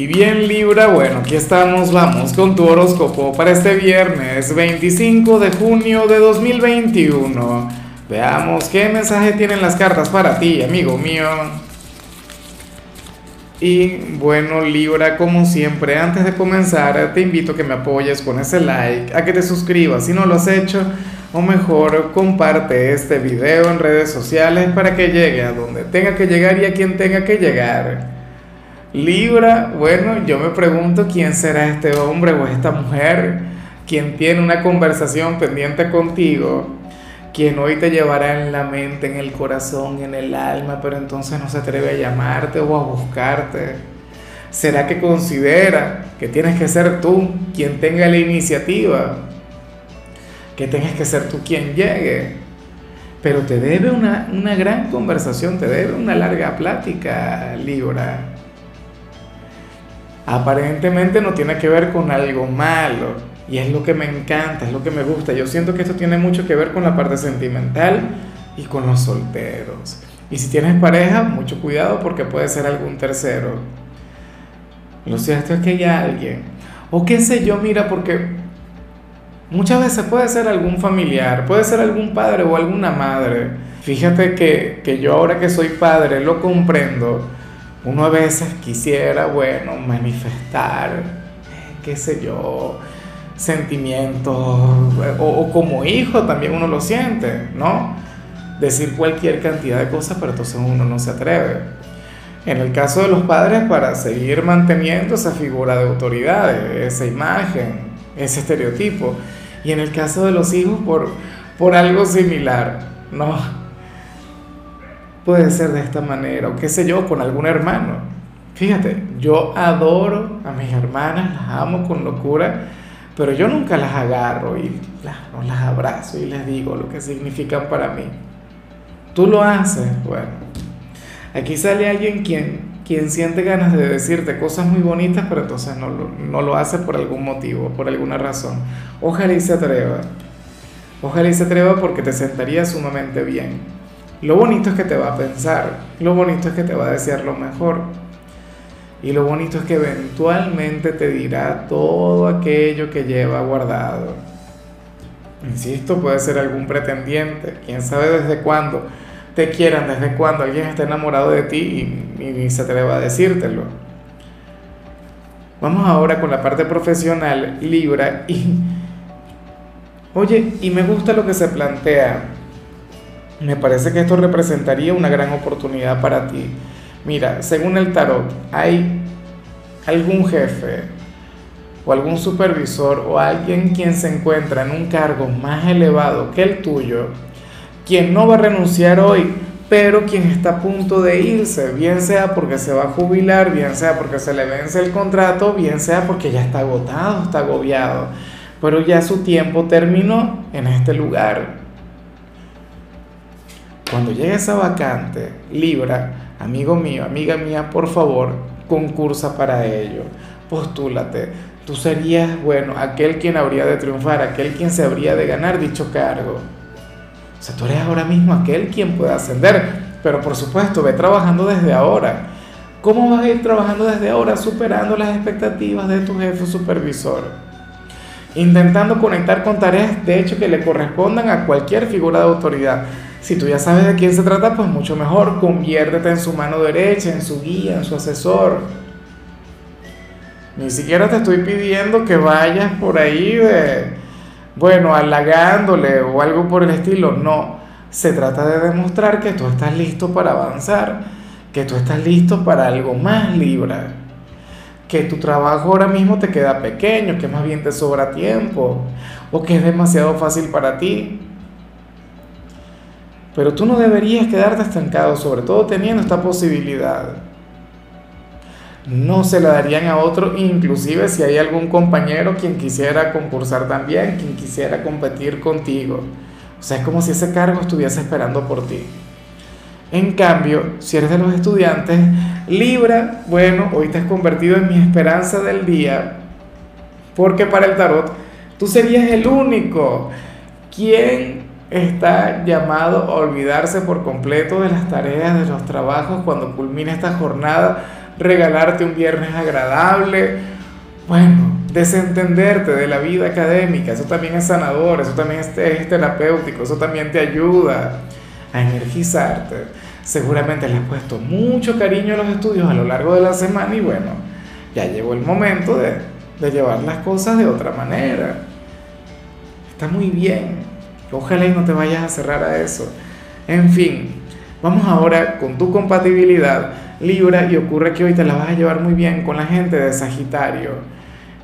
Y bien Libra, bueno, aquí estamos, vamos con tu horóscopo para este viernes 25 de junio de 2021. Veamos qué mensaje tienen las cartas para ti, amigo mío. Y bueno Libra, como siempre, antes de comenzar, te invito a que me apoyes con ese like, a que te suscribas si no lo has hecho, o mejor comparte este video en redes sociales para que llegue a donde tenga que llegar y a quien tenga que llegar. Libra, bueno, yo me pregunto quién será este hombre o esta mujer, quien tiene una conversación pendiente contigo, quien hoy te llevará en la mente, en el corazón, en el alma, pero entonces no se atreve a llamarte o a buscarte. ¿Será que considera que tienes que ser tú quien tenga la iniciativa? Que tengas que ser tú quien llegue. Pero te debe una, una gran conversación, te debe una larga plática, Libra aparentemente no tiene que ver con algo malo. Y es lo que me encanta, es lo que me gusta. Yo siento que esto tiene mucho que ver con la parte sentimental y con los solteros. Y si tienes pareja, mucho cuidado porque puede ser algún tercero. Lo cierto es que hay alguien. O qué sé yo, mira, porque muchas veces puede ser algún familiar, puede ser algún padre o alguna madre. Fíjate que, que yo ahora que soy padre lo comprendo uno a veces quisiera, bueno, manifestar, qué sé yo, sentimientos, o, como hijo también uno lo siente, ¿no? Decir cualquier cantidad de cosas, pero entonces uno no se atreve. En el caso de los padres, para seguir manteniendo esa figura de autoridad, esa imagen, ese estereotipo. Y en el caso de los hijos, por, por algo similar, ¿no? Puede ser de esta manera, o qué sé yo, con algún hermano. Fíjate, yo adoro a mis hermanas, las amo con locura, pero yo nunca las agarro y las, las abrazo y les digo lo que significan para mí. Tú lo haces, bueno. Aquí sale alguien quien, quien siente ganas de decirte cosas muy bonitas, pero entonces no lo, no lo hace por algún motivo, por alguna razón. Ojalá y se atreva. Ojalá y se atreva porque te sentaría sumamente bien. Lo bonito es que te va a pensar, lo bonito es que te va a desear lo mejor. Y lo bonito es que eventualmente te dirá todo aquello que lleva guardado. Insisto, puede ser algún pretendiente, quién sabe desde cuándo te quieran, desde cuándo alguien está enamorado de ti y, ni se atreva a decírtelo. Vamos ahora con la parte profesional, Libra, y oye, y me gusta lo que se plantea me parece que esto representaría una gran oportunidad para ti. Mira, según el tarot, hay algún jefe o algún supervisor o alguien quien se encuentra en un cargo más elevado que el tuyo, quien no va a renunciar hoy, pero quien está a punto de irse, bien sea porque se va a jubilar, bien sea porque se le vence el contrato, bien sea porque ya está agotado, está agobiado, pero ya su tiempo terminó en este lugar. Cuando llegue esa vacante, Libra, amigo mío, amiga mía, por favor, concursa para ello, postúlate. Tú serías, bueno, aquel quien habría de triunfar, aquel quien se habría de ganar dicho cargo. O sea, tú eres ahora mismo aquel quien puede ascender, pero por supuesto, ve trabajando desde ahora. ¿Cómo vas a ir trabajando desde ahora? Superando las expectativas de tu jefe supervisor. Intentando conectar con tareas, de hecho, que le correspondan a cualquier figura de autoridad si tú ya sabes de quién se trata, pues mucho mejor, conviértete en su mano derecha, en su guía, en su asesor. Ni siquiera te estoy pidiendo que vayas por ahí de, bueno, halagándole o algo por el estilo. No, se trata de demostrar que tú estás listo para avanzar, que tú estás listo para algo más Libra, que tu trabajo ahora mismo te queda pequeño, que más bien te sobra tiempo o que es demasiado fácil para ti. Pero tú no deberías quedarte estancado, sobre todo teniendo esta posibilidad. No se la darían a otro, inclusive si hay algún compañero quien quisiera concursar también, quien quisiera competir contigo. O sea, es como si ese cargo estuviese esperando por ti. En cambio, si eres de los estudiantes, Libra, bueno, hoy te has convertido en mi esperanza del día, porque para el tarot tú serías el único quien está llamado a olvidarse por completo de las tareas, de los trabajos cuando culmine esta jornada regalarte un viernes agradable. Bueno, desentenderte de la vida académica, eso también es sanador, eso también es, es terapéutico, eso también te ayuda a energizarte. Seguramente le has puesto mucho cariño a los estudios a lo largo de la semana y bueno, ya llegó el momento de, de llevar las cosas de otra manera. Está muy bien. Ojalá y no te vayas a cerrar a eso. En fin, vamos ahora con tu compatibilidad Libra y ocurre que hoy te la vas a llevar muy bien con la gente de Sagitario.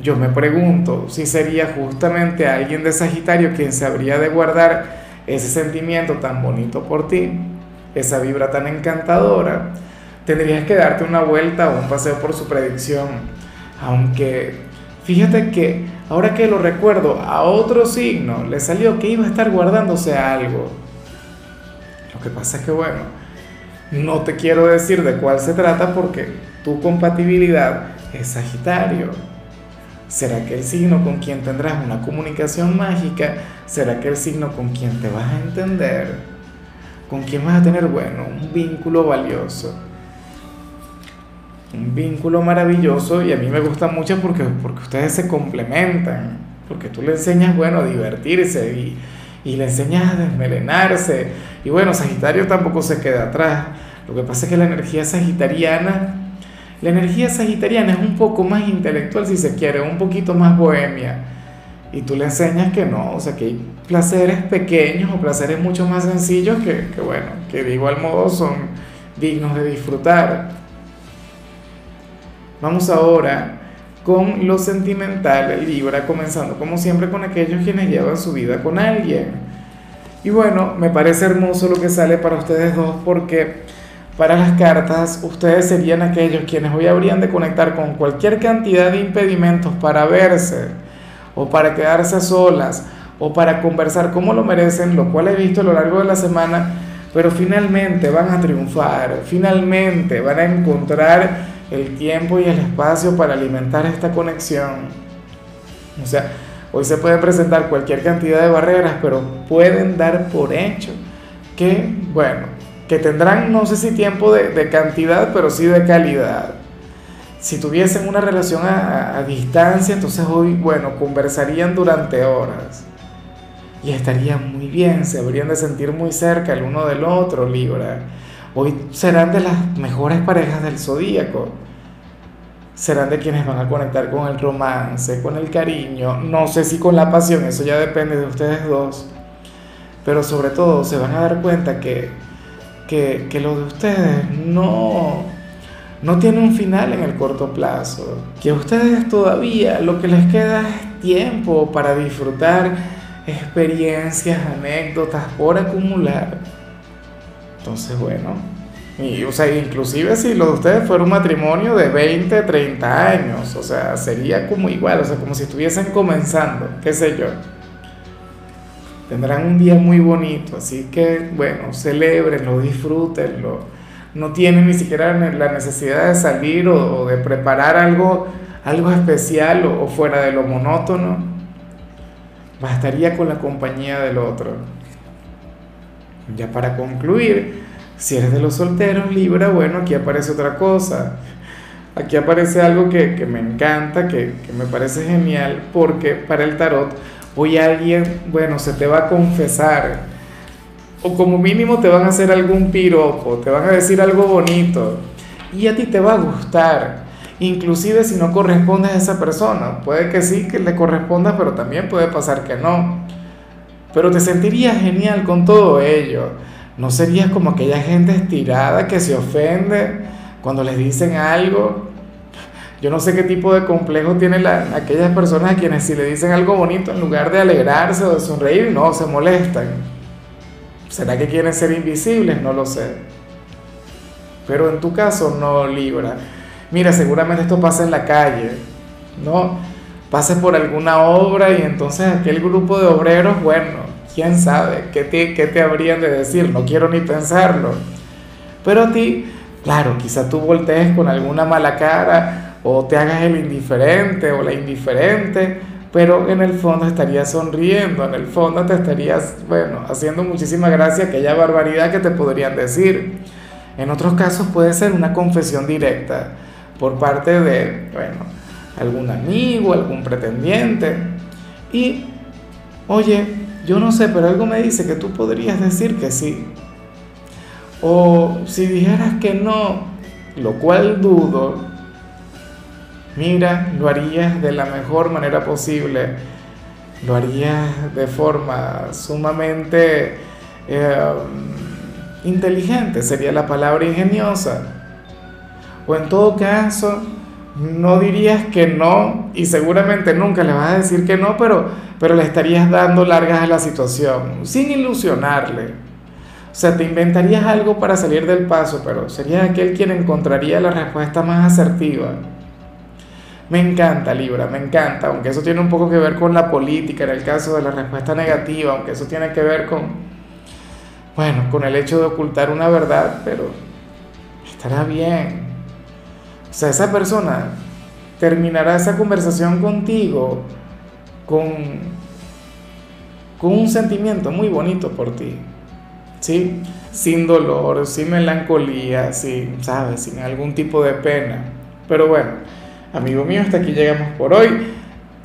Yo me pregunto si sería justamente alguien de Sagitario quien se habría de guardar ese sentimiento tan bonito por ti, esa vibra tan encantadora. Tendrías que darte una vuelta o un paseo por su predicción. Aunque fíjate que ahora que lo recuerdo, a otro signo le salió que iba a estar guardándose algo. Lo que pasa es que bueno, no te quiero decir de cuál se trata porque tu compatibilidad es Sagitario. ¿Será que el signo con quien tendrás una comunicación mágica? ¿Será que el signo con quien te vas a entender? ¿Con quien vas a tener, bueno, un vínculo valioso? Un vínculo maravilloso y a mí me gusta mucho porque, porque ustedes se complementan, porque tú le enseñas, bueno, a divertirse y, y le enseñas a desmelenarse. Y bueno, Sagitario tampoco se queda atrás. Lo que pasa es que la energía sagitariana la energía sagitariana es un poco más intelectual, si se quiere, un poquito más bohemia. Y tú le enseñas que no, o sea, que hay placeres pequeños o placeres mucho más sencillos que, que bueno, que de igual modo son dignos de disfrutar. Vamos ahora con lo sentimental, Libra, comenzando como siempre con aquellos quienes llevan su vida con alguien. Y bueno, me parece hermoso lo que sale para ustedes dos porque para las cartas, ustedes serían aquellos quienes hoy habrían de conectar con cualquier cantidad de impedimentos para verse o para quedarse solas o para conversar como lo merecen, lo cual he visto a lo largo de la semana, pero finalmente van a triunfar, finalmente van a encontrar el tiempo y el espacio para alimentar esta conexión. O sea, hoy se pueden presentar cualquier cantidad de barreras, pero pueden dar por hecho que, bueno, que tendrán no sé si tiempo de, cantidad, pero sí de calidad. Si tuviesen una relación a, distancia, entonces hoy, bueno, conversarían durante horas y estarían muy bien, se habrían de sentir muy cerca el uno del otro, Libra. Hoy serán de las mejores parejas del zodíaco. Serán de quienes van a conectar con el romance, con el cariño, no sé si con la pasión, eso ya depende de ustedes dos. Pero sobre todo se van a dar cuenta que que, lo de ustedes no, no tiene un final en el corto plazo, que ustedes todavía lo que les queda es tiempo para disfrutar experiencias, anécdotas por acumular. Entonces, bueno, y, o sea, inclusive si lo de ustedes fuera un matrimonio de 20, 30 años, o sea, sería como igual, o sea, como si estuviesen comenzando, qué sé yo tendrán un día muy bonito, así que bueno, celebrenlo, disfrútenlo. No tienen ni siquiera la necesidad de salir o, de preparar algo, algo especial o, fuera de lo monótono. Bastaría con la compañía del otro. Ya para concluir, si eres de los solteros, Libra, bueno, aquí aparece otra cosa. Aquí aparece algo que, que me encanta, que, que me parece genial, porque para el tarot hoy alguien, bueno, se te va a confesar, o como mínimo te van a hacer algún piropo, te van a decir algo bonito, y a ti te va a gustar, inclusive si no correspondes a esa persona, puede que sí que le corresponda, pero también puede pasar que no, pero te sentirías genial con todo ello, no serías como aquella gente estirada que se ofende cuando les dicen algo yo no sé qué tipo de complejo tienen aquellas personas a quienes si le dicen algo bonito, en lugar de alegrarse o de sonreír, no, se molestan. ¿Será que quieren ser invisibles? No lo sé. Pero en tu caso no libra. Mira, seguramente esto pasa en la calle, ¿no? Pases por alguna obra y entonces aquel grupo de obreros, bueno, quién sabe qué te, qué te habrían de decir, no quiero ni pensarlo. Pero a ti, claro, quizá tú voltees con alguna mala cara o te hagas el indiferente o la indiferente, pero en el fondo estarías sonriendo, en el fondo te estarías, bueno, haciendo muchísima gracia aquella barbaridad que te podrían decir. En otros casos puede ser una confesión directa, por parte de, bueno, algún amigo, algún pretendiente. Y, oye, yo no sé, pero algo me dice que tú podrías decir que sí. O si dijeras que no, lo cual dudo, mira, lo harías de la mejor manera posible, lo harías de forma sumamente eh, inteligente, sería la palabra ingeniosa. O en todo caso, no dirías que no y seguramente nunca le vas a decir que no, pero, pero le estarías dando largas a la situación, sin ilusionarle. O sea, te inventarías algo para salir del paso, pero sería aquel quien encontraría la respuesta más asertiva. Me encanta Libra, me encanta, aunque eso tiene un poco que ver con la política en el caso de la respuesta negativa, aunque eso tiene que ver con, bueno, con el hecho de ocultar una verdad, pero estará bien. O sea, esa persona terminará esa conversación contigo con, con un sentimiento muy bonito por ti. ¿sí? Sin dolor, sin melancolía, sin, ¿sabes? Sin algún tipo de pena. Pero bueno, amigo mío, hasta aquí llegamos por hoy.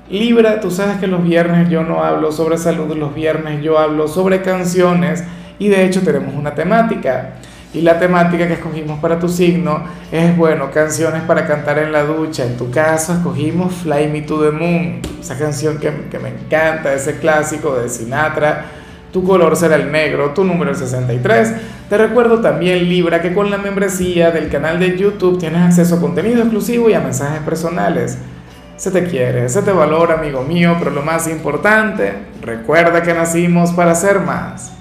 Libra, tú sabes que los viernes yo no hablo sobre salud, los viernes yo hablo sobre canciones y de hecho tenemos una temática. Y la temática que escogimos para tu signo es, bueno, canciones para cantar en la ducha. En tu caso escogimos Fly Me to the Moon, esa canción que, que me encanta, ese clásico de Sinatra tu color será el negro, tu número es 63. Te recuerdo también, Libra, que con la membresía del canal de YouTube tienes acceso a contenido exclusivo y a mensajes personales. Se te quiere, se te valora, amigo mío, pero lo más importante, recuerda que nacimos para ser más.